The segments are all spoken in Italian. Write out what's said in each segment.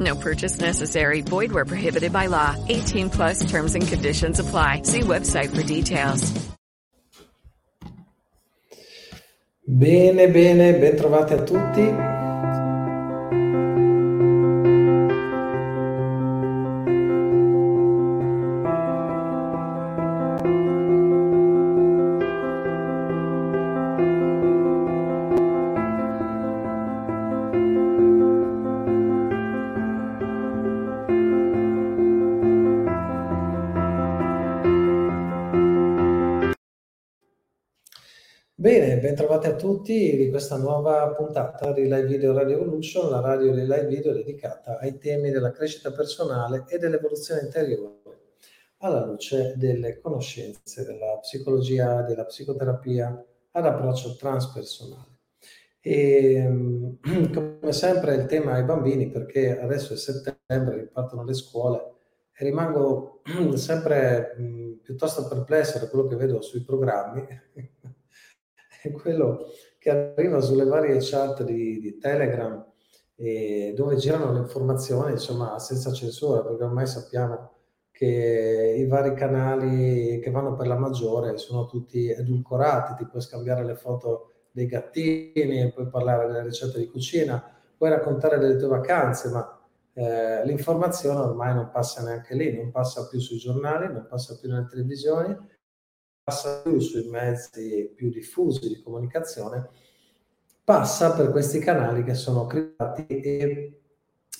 No purchase necessary. Void where prohibited by law. 18 plus terms and conditions apply. See website for details. Bene, bene, ben trovati a tutti. A tutti di questa nuova puntata di Live Video Radio Evolution, la radio di live video dedicata ai temi della crescita personale e dell'evoluzione interiore alla luce delle conoscenze della psicologia, della psicoterapia ad approccio transpersonale. E come sempre il tema ai bambini perché adesso è settembre, ripartono le scuole e rimango sempre piuttosto perplesso da quello che vedo sui programmi è quello che arriva sulle varie chat di, di Telegram dove girano le informazioni insomma senza censura perché ormai sappiamo che i vari canali che vanno per la maggiore sono tutti edulcorati, ti puoi scambiare le foto dei gattini, puoi parlare delle ricette di cucina, puoi raccontare delle tue vacanze, ma eh, l'informazione ormai non passa neanche lì, non passa più sui giornali, non passa più nelle televisioni, passa più sui mezzi più diffusi di comunicazione, passa per questi canali che sono creati e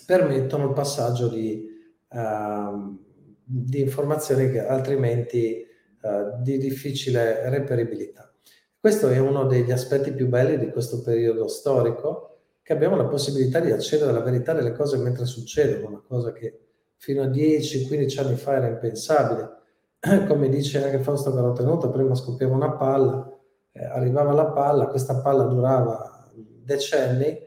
permettono il passaggio di, uh, di informazioni che altrimenti uh, di difficile reperibilità. Questo è uno degli aspetti più belli di questo periodo storico, che abbiamo la possibilità di accedere alla verità delle cose mentre succedono, una cosa che fino a 10-15 anni fa era impensabile come dice anche Fausto Carotenuto, prima scoppiava una palla, eh, arrivava la palla, questa palla durava decenni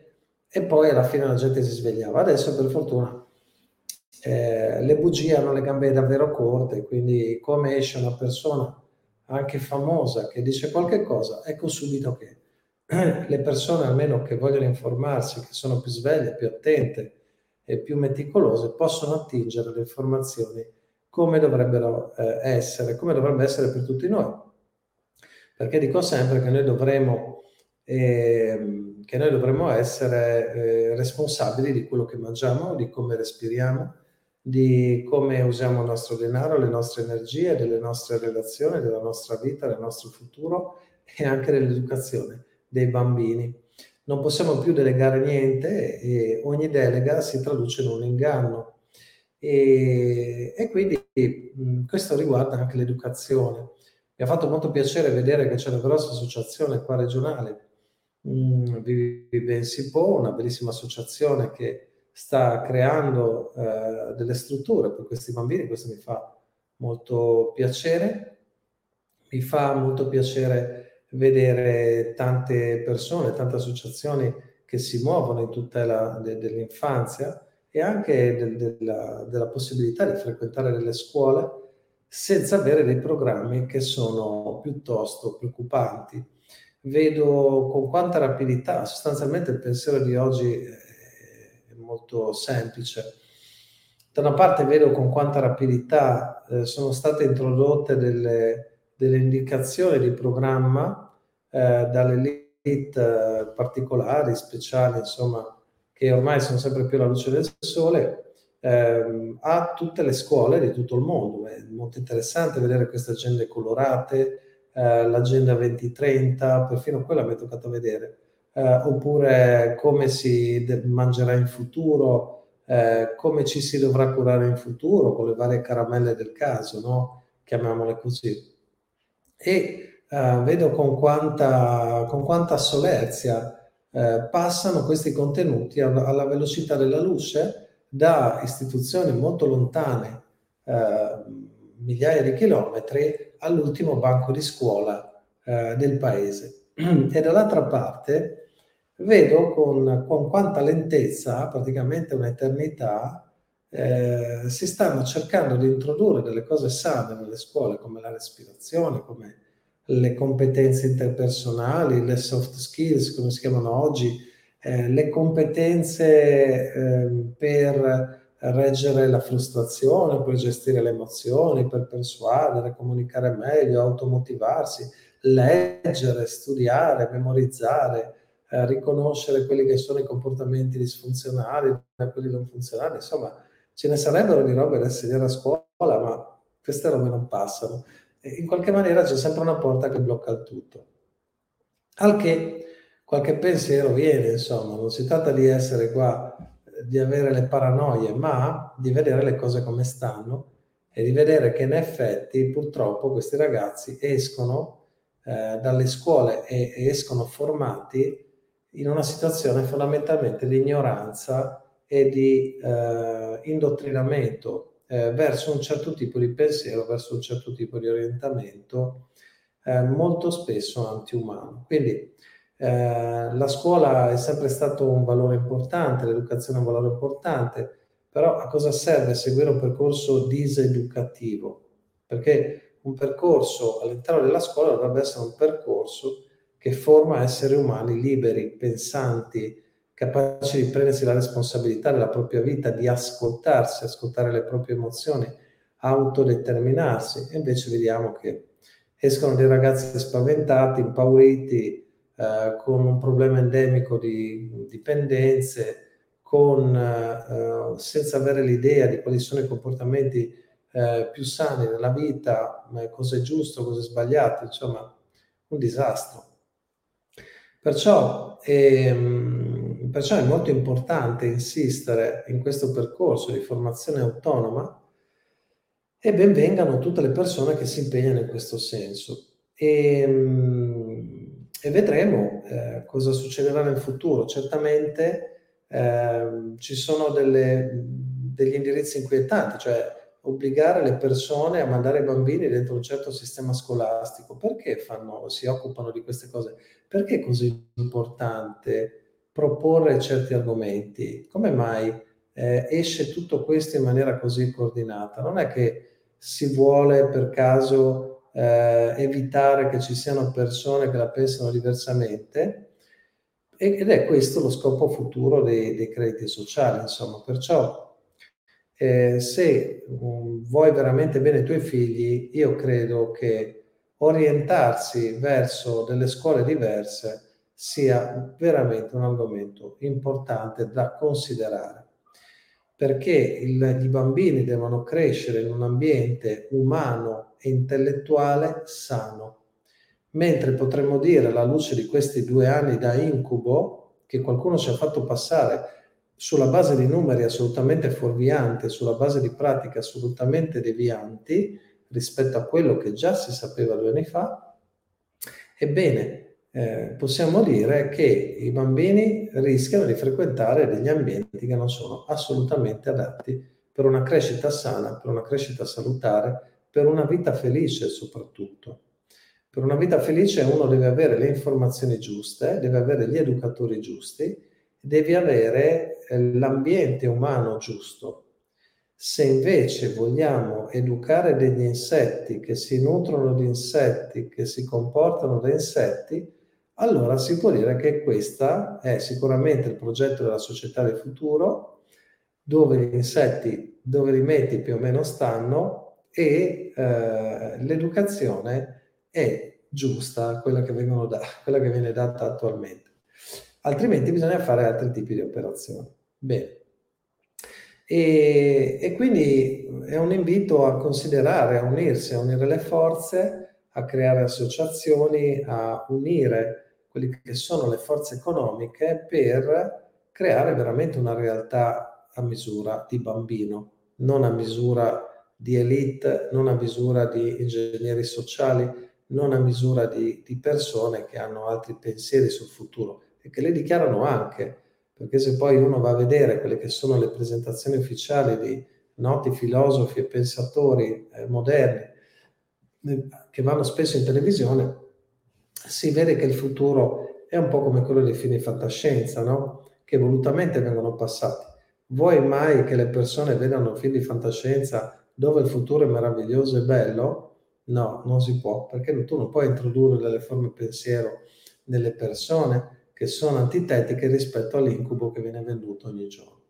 e poi alla fine la gente si svegliava. Adesso per fortuna eh, le bugie hanno le gambe davvero corte, quindi come esce una persona anche famosa che dice qualche cosa, ecco subito che le persone almeno che vogliono informarsi, che sono più sveglie, più attente e più meticolose, possono attingere le informazioni come dovrebbero eh, essere, come dovrebbe essere per tutti noi. Perché dico sempre che noi dovremo, eh, che noi dovremmo essere eh, responsabili di quello che mangiamo, di come respiriamo, di come usiamo il nostro denaro, le nostre energie, delle nostre relazioni, della nostra vita, del nostro futuro e anche dell'educazione dei bambini. Non possiamo più delegare niente e ogni delega si traduce in un inganno e, e quindi mh, questo riguarda anche l'educazione. Mi ha fatto molto piacere vedere che c'è una grossa associazione qua regionale, mh, Vivi Ben si può, una bellissima associazione che sta creando eh, delle strutture per questi bambini, questo mi fa molto piacere. Mi fa molto piacere vedere tante persone, tante associazioni che si muovono in tutela de- dell'infanzia e anche del, della, della possibilità di frequentare delle scuole senza avere dei programmi che sono piuttosto preoccupanti. Vedo con quanta rapidità, sostanzialmente il pensiero di oggi è molto semplice. Da una parte vedo con quanta rapidità eh, sono state introdotte delle, delle indicazioni di programma eh, dalle elite eh, particolari, speciali, insomma, che ormai sono sempre più alla luce del sole, eh, ehm, a tutte le scuole di tutto il mondo. È molto interessante vedere queste agende colorate, eh, l'agenda 2030, perfino quella mi è toccato vedere, eh, oppure come si de- mangerà in futuro, eh, come ci si dovrà curare in futuro con le varie caramelle del caso, no? chiamiamole così. E eh, vedo con quanta, con quanta solerzia eh, passano questi contenuti alla, velocità della luce da istituzioni molto lontane, eh, migliaia di chilometri, all'ultimo banco di scuola eh, del paese. E dall'altra parte vedo con, con quanta lentezza, praticamente un'eternità, eh, si stanno cercando di introdurre delle cose sane nelle scuole, come la respirazione, come le competenze interpersonali, le soft skills, come si chiamano oggi, eh, le competenze eh, per reggere la frustrazione, per gestire le emozioni, per persuadere, comunicare meglio, automotivarsi, leggere, studiare, memorizzare, eh, riconoscere quelli che sono i comportamenti disfunzionali da quelli non funzionali, insomma ce ne sarebbero di robe da insegnare a scuola, ma queste robe non passano. In qualche maniera c'è sempre una porta che blocca il tutto. Al che qualche pensiero viene, insomma, non si tratta di essere qua, di avere le paranoie, ma di vedere le cose come stanno e di vedere che in effetti purtroppo questi ragazzi escono eh, dalle scuole e, e escono formati in una situazione fondamentalmente di ignoranza e di eh, indottrinamento eh, verso un certo tipo di pensiero, verso un certo tipo di orientamento, eh, molto spesso antiumano. Quindi eh, la scuola è sempre stato un valore importante, l'educazione è un valore importante, però a cosa serve seguire un percorso diseducativo? Perché un percorso all'interno della scuola dovrebbe essere un percorso che forma esseri umani liberi, pensanti, capaci di prendersi la responsabilità della propria vita, di ascoltarsi, ascoltare le proprie emozioni, autodeterminarsi. E invece vediamo che escono dei ragazzi spaventati, impauriti, eh, con un problema endemico di dipendenze, con, eh, senza avere l'idea di quali sono i comportamenti eh, più sani nella vita, cosa è giusto, cosa è sbagliato, insomma, un disastro. Perciò, ehm, perciò è molto importante insistere in questo percorso di formazione autonoma e benvengano tutte le persone che si impegnano in questo senso. E, ehm, e vedremo eh, cosa succederà nel futuro. Certamente eh, ci sono delle, degli indirizzi inquietanti, cioè obbligare le persone a mandare i bambini dentro un certo sistema scolastico. Perché fanno, si occupano di queste cose? Perché è così importante proporre certi argomenti? Come mai eh, esce tutto questo in maniera così coordinata? Non è che si vuole per caso eh, evitare che ci siano persone che la pensano diversamente ed è questo lo scopo futuro dei, dei crediti sociali, insomma. Perciò eh, se um, vuoi veramente bene i tuoi figli, io credo che orientarsi verso delle scuole diverse sia veramente un argomento importante da considerare perché il, i bambini devono crescere in un ambiente umano e intellettuale sano, mentre potremmo dire alla luce di questi due anni da incubo che qualcuno ci ha fatto passare sulla base di numeri assolutamente fuorvianti, sulla base di pratiche assolutamente devianti rispetto a quello che già si sapeva due anni fa, ebbene, eh, possiamo dire che i bambini rischiano di frequentare degli ambienti che non sono assolutamente adatti per una crescita sana, per una crescita salutare, per una vita felice soprattutto. Per una vita felice uno deve avere le informazioni giuste, deve avere gli educatori giusti, devi avere eh, l'ambiente umano giusto. Se invece vogliamo educare degli insetti che si nutrono di insetti, che si comportano da insetti, allora si può dire che questo è sicuramente il progetto della società del futuro, dove gli insetti, dove li metti più o meno stanno e eh, l'educazione è giusta, quella che, da, quella che viene data attualmente altrimenti bisogna fare altri tipi di operazioni. Bene. E, e, quindi è un invito a considerare, a unirsi, a unire le forze, a creare associazioni, a unire quelle che sono le forze economiche per creare veramente una realtà a misura di bambino, non a misura di elite, non a misura di ingegneri sociali, non a misura di, di persone che hanno altri pensieri sul futuro e che le dichiarano anche perché se poi uno va a vedere quelle che sono le presentazioni ufficiali di noti filosofi e pensatori eh, moderni eh, che vanno spesso in televisione, si vede che il futuro è un po' come quello dei film di fantascienza, no? che volutamente vengono passati. Vuoi mai che le persone vedano film di fantascienza dove il futuro è meraviglioso e bello? No, non si può, perché tu non puoi introdurre delle forme pensiero nelle persone che sono antitetiche rispetto all'incubo che viene venduto ogni giorno.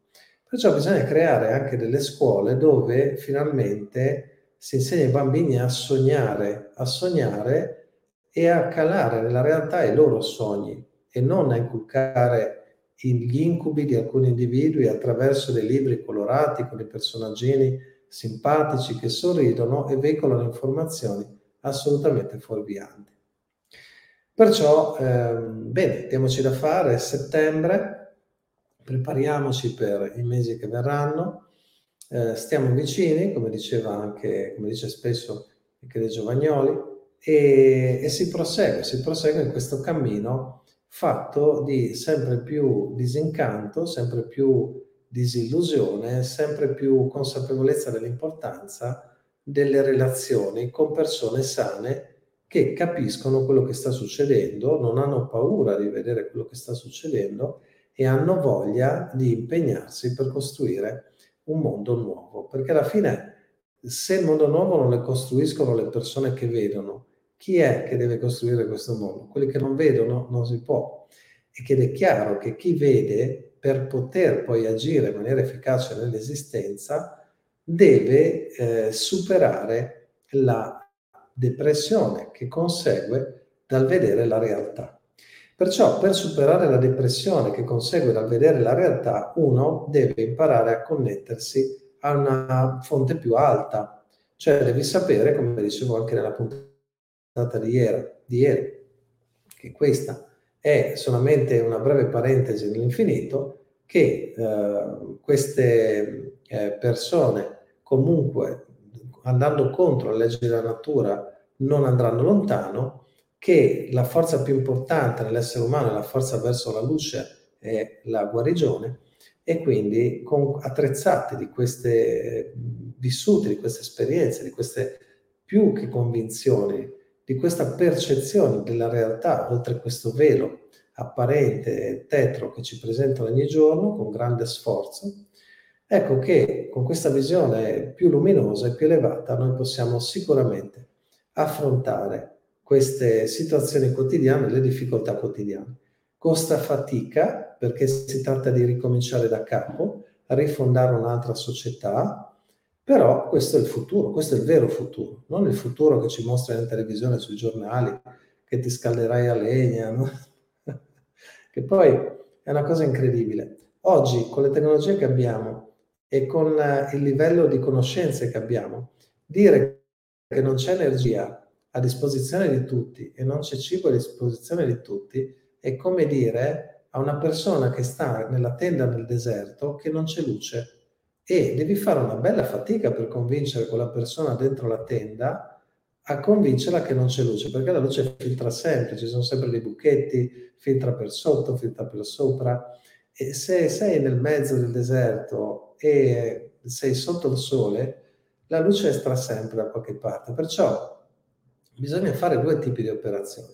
Perciò bisogna creare anche delle scuole dove finalmente si insegna ai bambini a sognare, a sognare e a calare nella realtà i loro sogni e non a inculcare gli incubi di alcuni individui attraverso dei libri colorati con i personaggini simpatici che sorridono e veicolano informazioni assolutamente fuorvianti. Perciò, ehm, bene, diamoci da fare, settembre, prepariamoci per i mesi che verranno, eh, stiamo vicini, come diceva anche, come dice spesso Michele Giovagnoli, e, e si prosegue, si prosegue in questo cammino fatto di sempre più disincanto, sempre più disillusione, sempre più consapevolezza dell'importanza delle relazioni con persone sane che capiscono quello che sta succedendo, non hanno paura di vedere quello che sta succedendo e hanno voglia di impegnarsi per costruire un mondo nuovo. Perché alla fine, se il mondo nuovo non lo costruiscono le persone che vedono, chi è che deve costruire questo mondo? Quelli che non vedono non si può. E che è chiaro che chi vede, per poter poi agire in maniera efficace nell'esistenza, deve eh, superare la depressione che consegue dal vedere la realtà. Perciò per superare la depressione che consegue dal vedere la realtà, uno deve imparare a connettersi a una fonte più alta, cioè devi sapere, come dicevo anche nella puntata di ieri, di ieri che questa è solamente una breve parentesi nell'infinito, che eh, queste eh, persone comunque andando contro la legge della natura, non andranno lontano, che la forza più importante nell'essere umano è la forza verso la luce e la guarigione, e quindi con, attrezzati di queste vissute, di queste esperienze, di queste più che convinzioni, di questa percezione della realtà, oltre questo velo apparente tetro che ci presentano ogni giorno con grande sforzo, Ecco che con questa visione più luminosa e più elevata noi possiamo sicuramente affrontare queste situazioni quotidiane, le difficoltà quotidiane. Costa fatica perché si tratta di ricominciare da capo, rifondare un'altra società, però questo è il futuro, questo è il vero futuro, non il futuro che ci mostra in televisione, sui giornali, che ti scalderai a legna, no? che poi è una cosa incredibile. Oggi con le tecnologie che abbiamo e con eh, il livello di conoscenze che abbiamo, dire che non c'è energia a disposizione di tutti e non c'è cibo a disposizione di tutti è come dire a una persona che sta nella tenda nel deserto che non c'è luce e devi fare una bella fatica per convincere quella persona dentro la tenda a convincerla che non c'è luce, perché la luce filtra sempre, ci sono sempre dei buchetti, filtra per sotto, filtra per sopra. E se sei nel mezzo del deserto e sei sotto il sole, la luce sta sempre da qualche parte. Perciò bisogna fare due tipi di operazioni.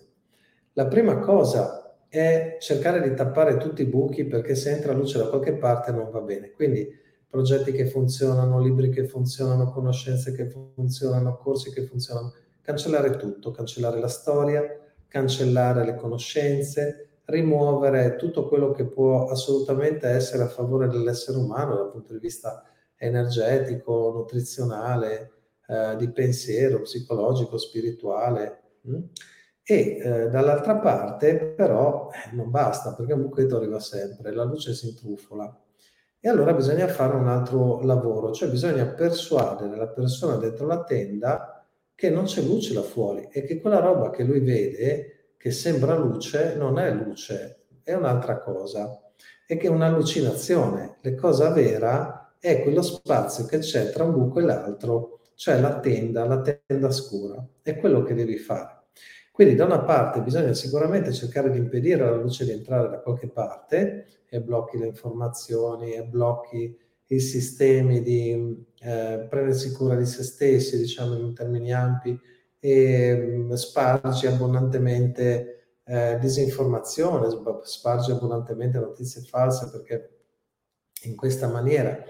La prima cosa è cercare di tappare tutti i buchi perché se entra luce da qualche parte non va bene. Quindi progetti che funzionano, libri che funzionano, conoscenze che funzionano, corsi che funzionano. Cancellare tutto, cancellare la storia, cancellare le conoscenze, rimuovere tutto quello che può assolutamente essere a favore dell'essere umano dal punto di vista energetico, nutrizionale, eh, di pensiero, psicologico, spirituale. Hm? E eh, dall'altra parte però eh, non basta perché un buchetto arriva sempre, la luce si intrufola E allora bisogna fare un altro lavoro, cioè bisogna persuadere la persona dentro la tenda che non c'è luce là fuori e che quella roba che lui vede, che sembra luce, non è luce, è un'altra cosa. E che è un'allucinazione. La cosa vera è quello spazio che c'è tra un buco e l'altro, cioè la tenda, la tenda scura. È quello che devi fare. Quindi da una parte bisogna sicuramente cercare di impedire alla luce di entrare da qualche parte, e blocchi le informazioni e blocchi i sistemi di eh, prendersi cura di se stessi, diciamo in termini ampi, e mh, mm, spargi abbondantemente eh, disinformazione, spargi abbondantemente notizie false perché in questa maniera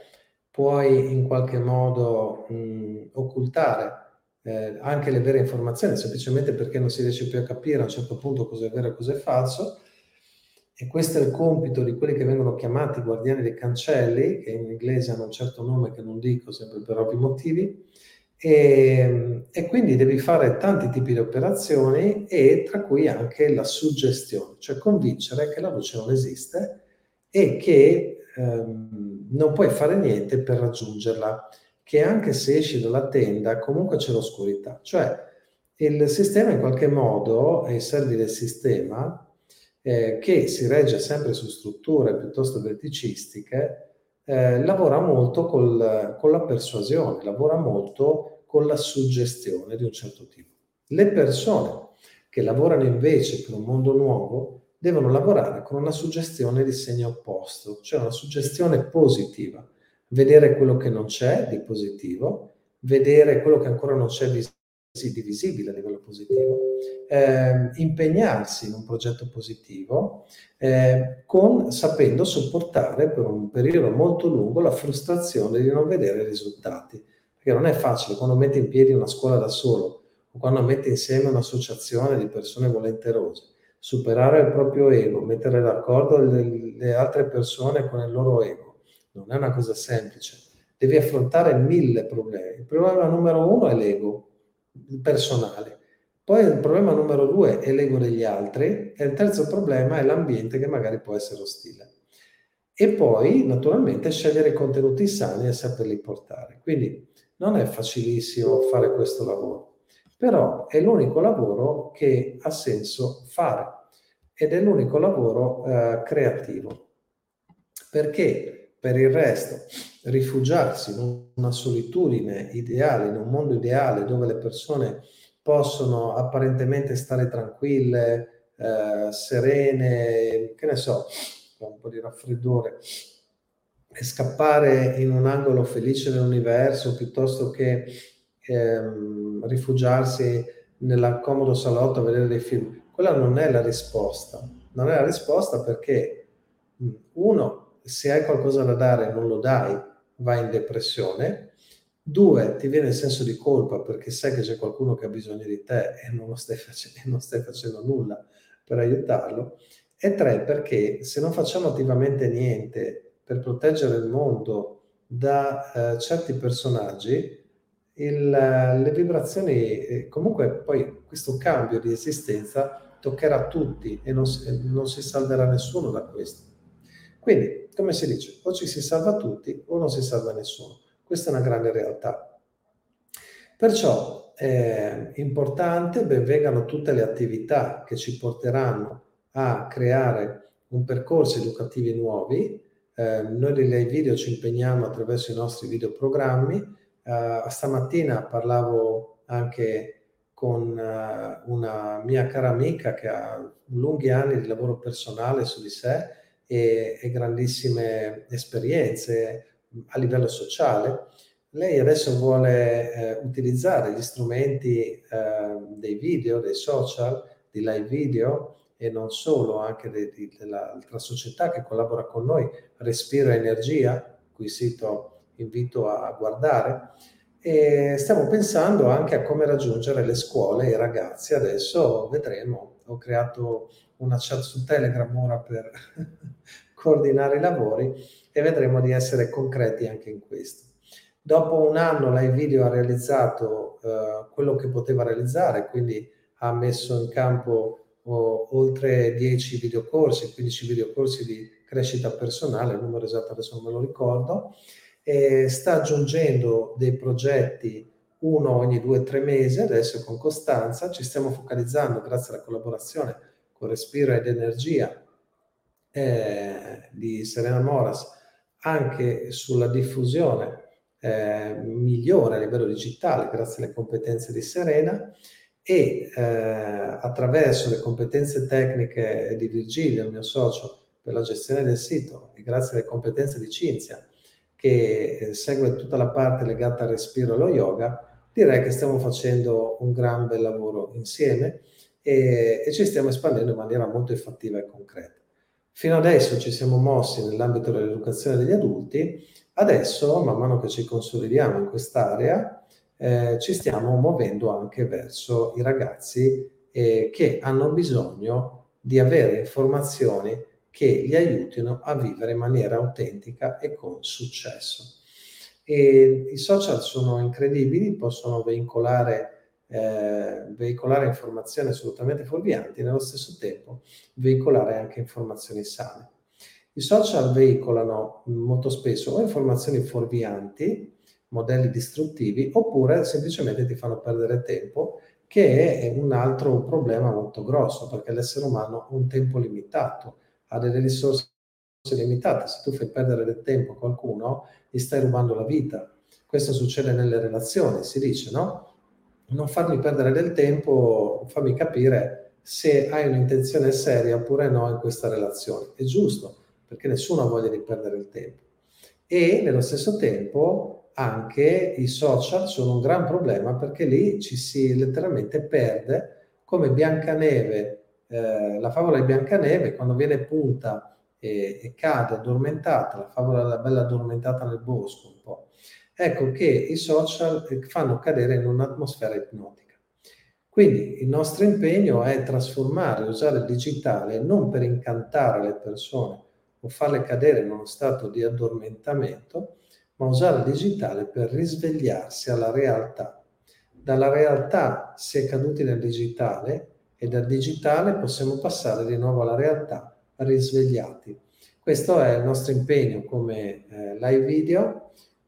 puoi in qualche modo mh, mm, occultare eh, anche le vere informazioni, semplicemente perché non si riesce più a capire a un certo punto cosa è vero e cosa è falso. E questo è il compito di quelli che vengono chiamati guardiani dei cancelli, che in inglese hanno un certo nome che non dico sempre per ovvi motivi, e, e, quindi devi fare tanti tipi di operazioni e tra cui anche la suggestione, cioè convincere che la luce non esiste e che ehm, non puoi fare niente per raggiungerla, che anche se esci dalla tenda comunque c'è l'oscurità, cioè il sistema in qualche modo, e servi del sistema, eh, che si regge sempre su strutture piuttosto verticistiche, eh, lavora molto col, con la persuasione, lavora molto con la suggestione di un certo tipo. Le persone che lavorano invece per un mondo nuovo devono lavorare con una suggestione di segno opposto, cioè una suggestione positiva, vedere quello che non c'è di positivo, vedere quello che ancora non c'è di di visibile a livello positivo, eh, impegnarsi in un progetto positivo, eh, con, sapendo sopportare per un periodo molto lungo la frustrazione di non vedere risultati. Perché non è facile quando metti in piedi una scuola da solo o quando metti insieme un'associazione di persone volenterose, superare il proprio ego, mettere d'accordo le, le altre persone con il loro ego, non è una cosa semplice. Devi affrontare mille problemi. Il problema numero uno è l'ego, personale. Poi il problema numero due è l'ego degli altri e il terzo problema è l'ambiente che magari può essere ostile. E poi, naturalmente, scegliere contenuti sani e saperli portare. Quindi non è facilissimo fare questo lavoro, però è l'unico lavoro che ha senso fare ed è l'unico lavoro eh, creativo. Perché per il resto rifugiarsi in una solitudine ideale, in un mondo ideale dove le persone possono apparentemente stare tranquille, eh, serene, che ne so, un po' di raffreddore, e scappare in un angolo felice dell'universo piuttosto che ehm, rifugiarsi nel comodo salotto a vedere dei film. Quella non è la risposta. Non è la risposta perché, uno, se hai qualcosa da dare e non lo dai, vai in depressione. Due, ti viene il senso di colpa perché sai che c'è qualcuno che ha bisogno di te e non, stai, face- non stai facendo nulla per aiutarlo. E tre, perché se non facciamo attivamente niente per proteggere il mondo da eh, certi personaggi, il, le vibrazioni, eh, comunque poi questo cambio di esistenza toccherà tutti e non, non si salverà nessuno da questo. Quindi, come si dice, o ci si salva tutti o non si salva nessuno. Questa è una grande realtà. Perciò è importante, benvengano tutte le attività che ci porteranno a creare un percorso educativi nuovi. Eh, noi di Lei Video ci impegniamo attraverso i nostri videoprogrammi. Eh, stamattina parlavo anche con uh, una mia cara amica che ha lunghi anni di lavoro personale su di sé e, e grandissime esperienze a livello sociale, lei adesso vuole eh, utilizzare gli strumenti eh, dei video, dei social, di live video e non solo, anche de, de, dell'altra società che collabora con noi, Respira Energia, cui sito invito a guardare. E stiamo pensando anche a come raggiungere le scuole e i ragazzi. Adesso vedremo. Ho creato una chat su Telegram ora per coordinare i lavori e vedremo di essere concreti anche in questo. Dopo un anno Live Video ha realizzato uh, quello che poteva realizzare, quindi ha messo in campo oh, oltre 10 videocorsi, 15 videocorsi di crescita personale, il numero esatto adesso non me lo ricordo, e sta aggiungendo dei progetti uno ogni due o tre mesi, adesso con costanza. Ci stiamo focalizzando grazie alla collaborazione con Respiro ed Energia eh, di Serena Moras anche sulla diffusione eh, migliore a livello digitale grazie alle competenze di Serena. E eh, attraverso le competenze tecniche di Virgilio, il mio socio, per la gestione del sito e grazie alle competenze di Cinzia, che eh, segue tutta la parte legata al respiro e allo yoga, direi che stiamo facendo un gran bel lavoro insieme e, e ci stiamo espandendo in maniera molto effettiva e concreta. Fino adesso ci siamo mossi nell'ambito dell'educazione degli adulti, adesso, man mano che ci consolidiamo in quest'area, eh, ci stiamo muovendo anche verso i ragazzi eh, che hanno bisogno di avere informazioni che li aiutino a vivere in maniera autentica e con successo. E I social sono incredibili, possono veicolare eh, veicolare informazioni assolutamente fuorvianti e nello stesso tempo veicolare anche informazioni sane. I social veicolano molto spesso o informazioni fuorvianti, modelli distruttivi, oppure semplicemente ti fanno perdere tempo, che è un altro problema molto grosso, perché l'essere umano ha un tempo limitato, ha delle risorse limitate. Se tu fai perdere del tempo a qualcuno, gli stai rubando la vita. Questo succede nelle relazioni, si dice, no? non farmi perdere del tempo, fammi capire se hai un'intenzione seria oppure no in questa relazione. È giusto, perché nessuno ha voglia di perdere il tempo. E nello stesso tempo anche i social sono un gran problema perché lì ci si letteralmente perde come Biancaneve, eh, la favola di Biancaneve quando viene punta e, e cade addormentata, la favola della bella addormentata nel bosco un po' ecco che i social fanno cadere in un'atmosfera ipnotica. Quindi il nostro impegno è trasformare, usare il digitale non per incantare le persone o farle cadere in uno stato di addormentamento, ma usare il digitale per risvegliarsi alla realtà. Dalla realtà si è caduti nel digitale e dal digitale possiamo passare di nuovo alla realtà risvegliati. Questo è il nostro impegno come eh, live video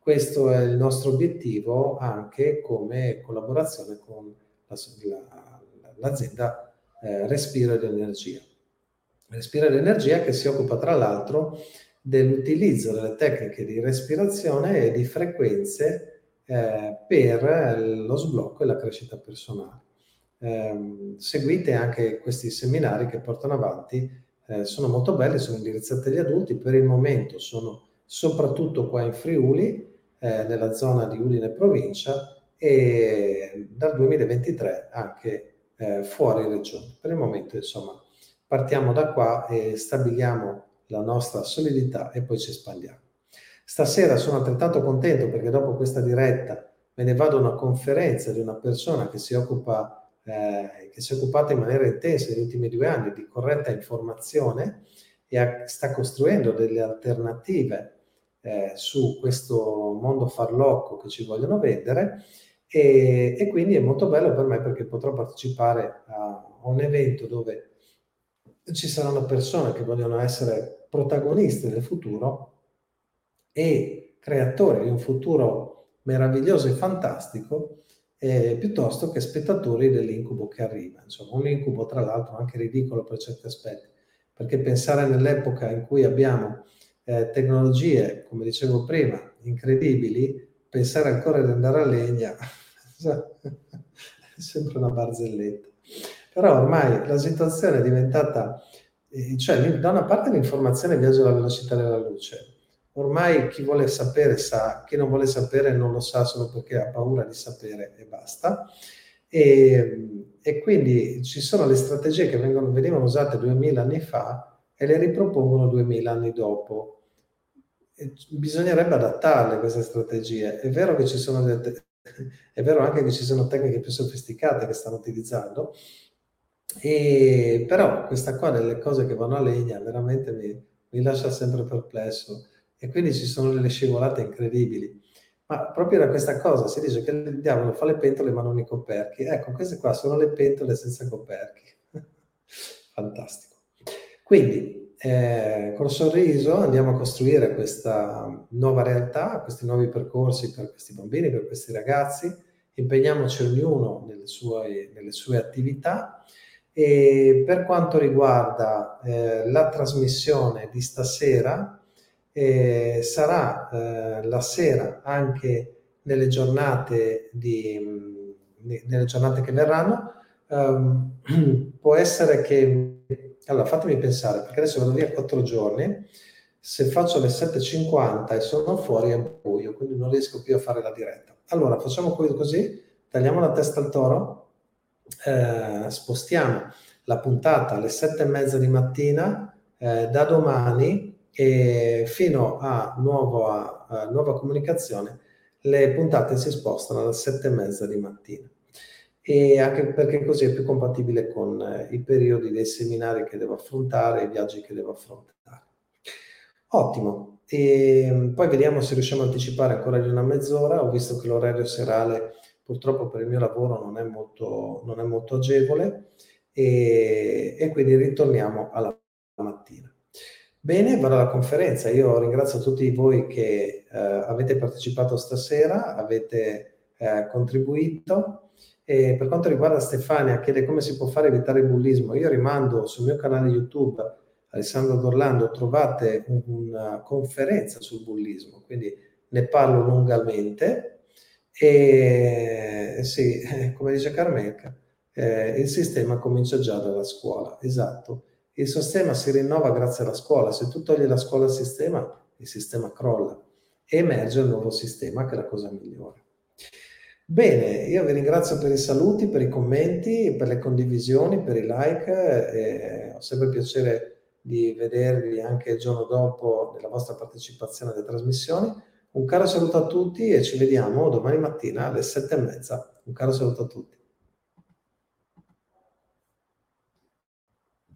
questo è il nostro obiettivo anche come collaborazione con la, la, l'azienda eh, Respiro ed Energia. Respiro ed Energia che si occupa tra l'altro dell'utilizzo delle tecniche di respirazione e di frequenze eh, per lo sblocco e la crescita personale. Eh, seguite anche questi seminari che portano avanti, eh, sono molto belli, sono indirizzati agli adulti, per il momento sono soprattutto qua in Friuli, eh, nella zona di Udine provincia e dal 2023 anche eh, fuori regione. Per il momento, insomma, partiamo da qua e stabiliamo la nostra solidità e poi ci espandiamo. Stasera sono altrettanto contento perché dopo questa diretta me ne vado a una conferenza di una persona che si occupa, eh, che si è occupata in maniera intensa negli ultimi due anni di corretta informazione e ha, sta costruendo delle alternative eh, su questo mondo farlocco che ci vogliono vendere. E, e, quindi è molto bello per me perché potrò partecipare a, a un evento dove ci saranno persone che vogliono essere protagonisti del futuro e creatori di un futuro meraviglioso e fantastico eh, piuttosto che spettatori dell'incubo che arriva. Insomma, un incubo tra l'altro anche ridicolo per certi aspetti, perché pensare nell'epoca in cui abbiamo eh, tecnologie, come dicevo prima, incredibili, pensare ancora di andare a legna è sempre una barzelletta. Però ormai la situazione è diventata, eh, cioè da una parte l'informazione viaggia alla velocità della luce, ormai chi vuole sapere sa, chi non vuole sapere non lo sa solo perché ha paura di sapere e basta. E, e quindi ci sono le strategie che vengono, venivano usate 2000 anni fa e le ripropongono 2000 anni dopo bisognerebbe adattarle queste strategie. È vero che ci sono è vero anche che ci sono tecniche più sofisticate che stanno utilizzando, e, però questa qua delle cose che vanno a legna veramente mi, mi lascia sempre perplesso e quindi ci sono delle scivolate incredibili. Ma proprio da questa cosa si dice che il diavolo fa le pentole ma non i coperchi. Ecco, queste qua sono le pentole senza coperchi. Fantastico. Quindi eh, col sorriso andiamo a costruire questa nuova realtà, questi nuovi percorsi per questi bambini, per questi ragazzi, impegniamoci ognuno nelle sue, nelle sue attività e per quanto riguarda eh, la trasmissione di stasera, eh, sarà eh, la sera anche nelle giornate, di, nelle giornate che verranno. Um, può essere che allora, fatemi pensare, perché adesso vado via quattro giorni, se faccio le 7.50 e sono fuori è buio, quindi non riesco più a fare la diretta. Allora, facciamo così, tagliamo la testa al toro, eh, spostiamo la puntata alle sette e mezza di mattina, eh, da domani e fino a nuova, a nuova comunicazione, le puntate si spostano alle sette e mezza di mattina e anche perché così è più compatibile con eh, i periodi dei seminari che devo affrontare, i viaggi che devo affrontare. Ottimo, e mm, poi vediamo se riusciamo a anticipare ancora di una mezz'ora, ho visto che l'orario serale purtroppo per il mio lavoro non è molto, non è molto agevole e, e quindi ritorniamo alla. Bene, vado alla conferenza. Io ringrazio tutti voi che eh, avete partecipato stasera, avete eh, contribuito. E per quanto riguarda Stefania, chiede come si può fare evitare il bullismo. Io rimando sul mio canale YouTube Alessandro D'Orlando, trovate un, una conferenza sul bullismo, quindi ne parlo lungamente. E sì, come dice Carmelca, eh, il sistema comincia già dalla scuola, esatto. Il sistema si rinnova grazie alla scuola. Se tu togli la scuola al sistema, il sistema crolla e emerge un nuovo sistema che è la cosa migliore. Bene, io vi ringrazio per i saluti, per i commenti, per le condivisioni, per i like. Ho sempre piacere di vedervi anche il giorno dopo nella vostra partecipazione alle trasmissioni. Un caro saluto a tutti e ci vediamo domani mattina alle sette e mezza. Un caro saluto a tutti.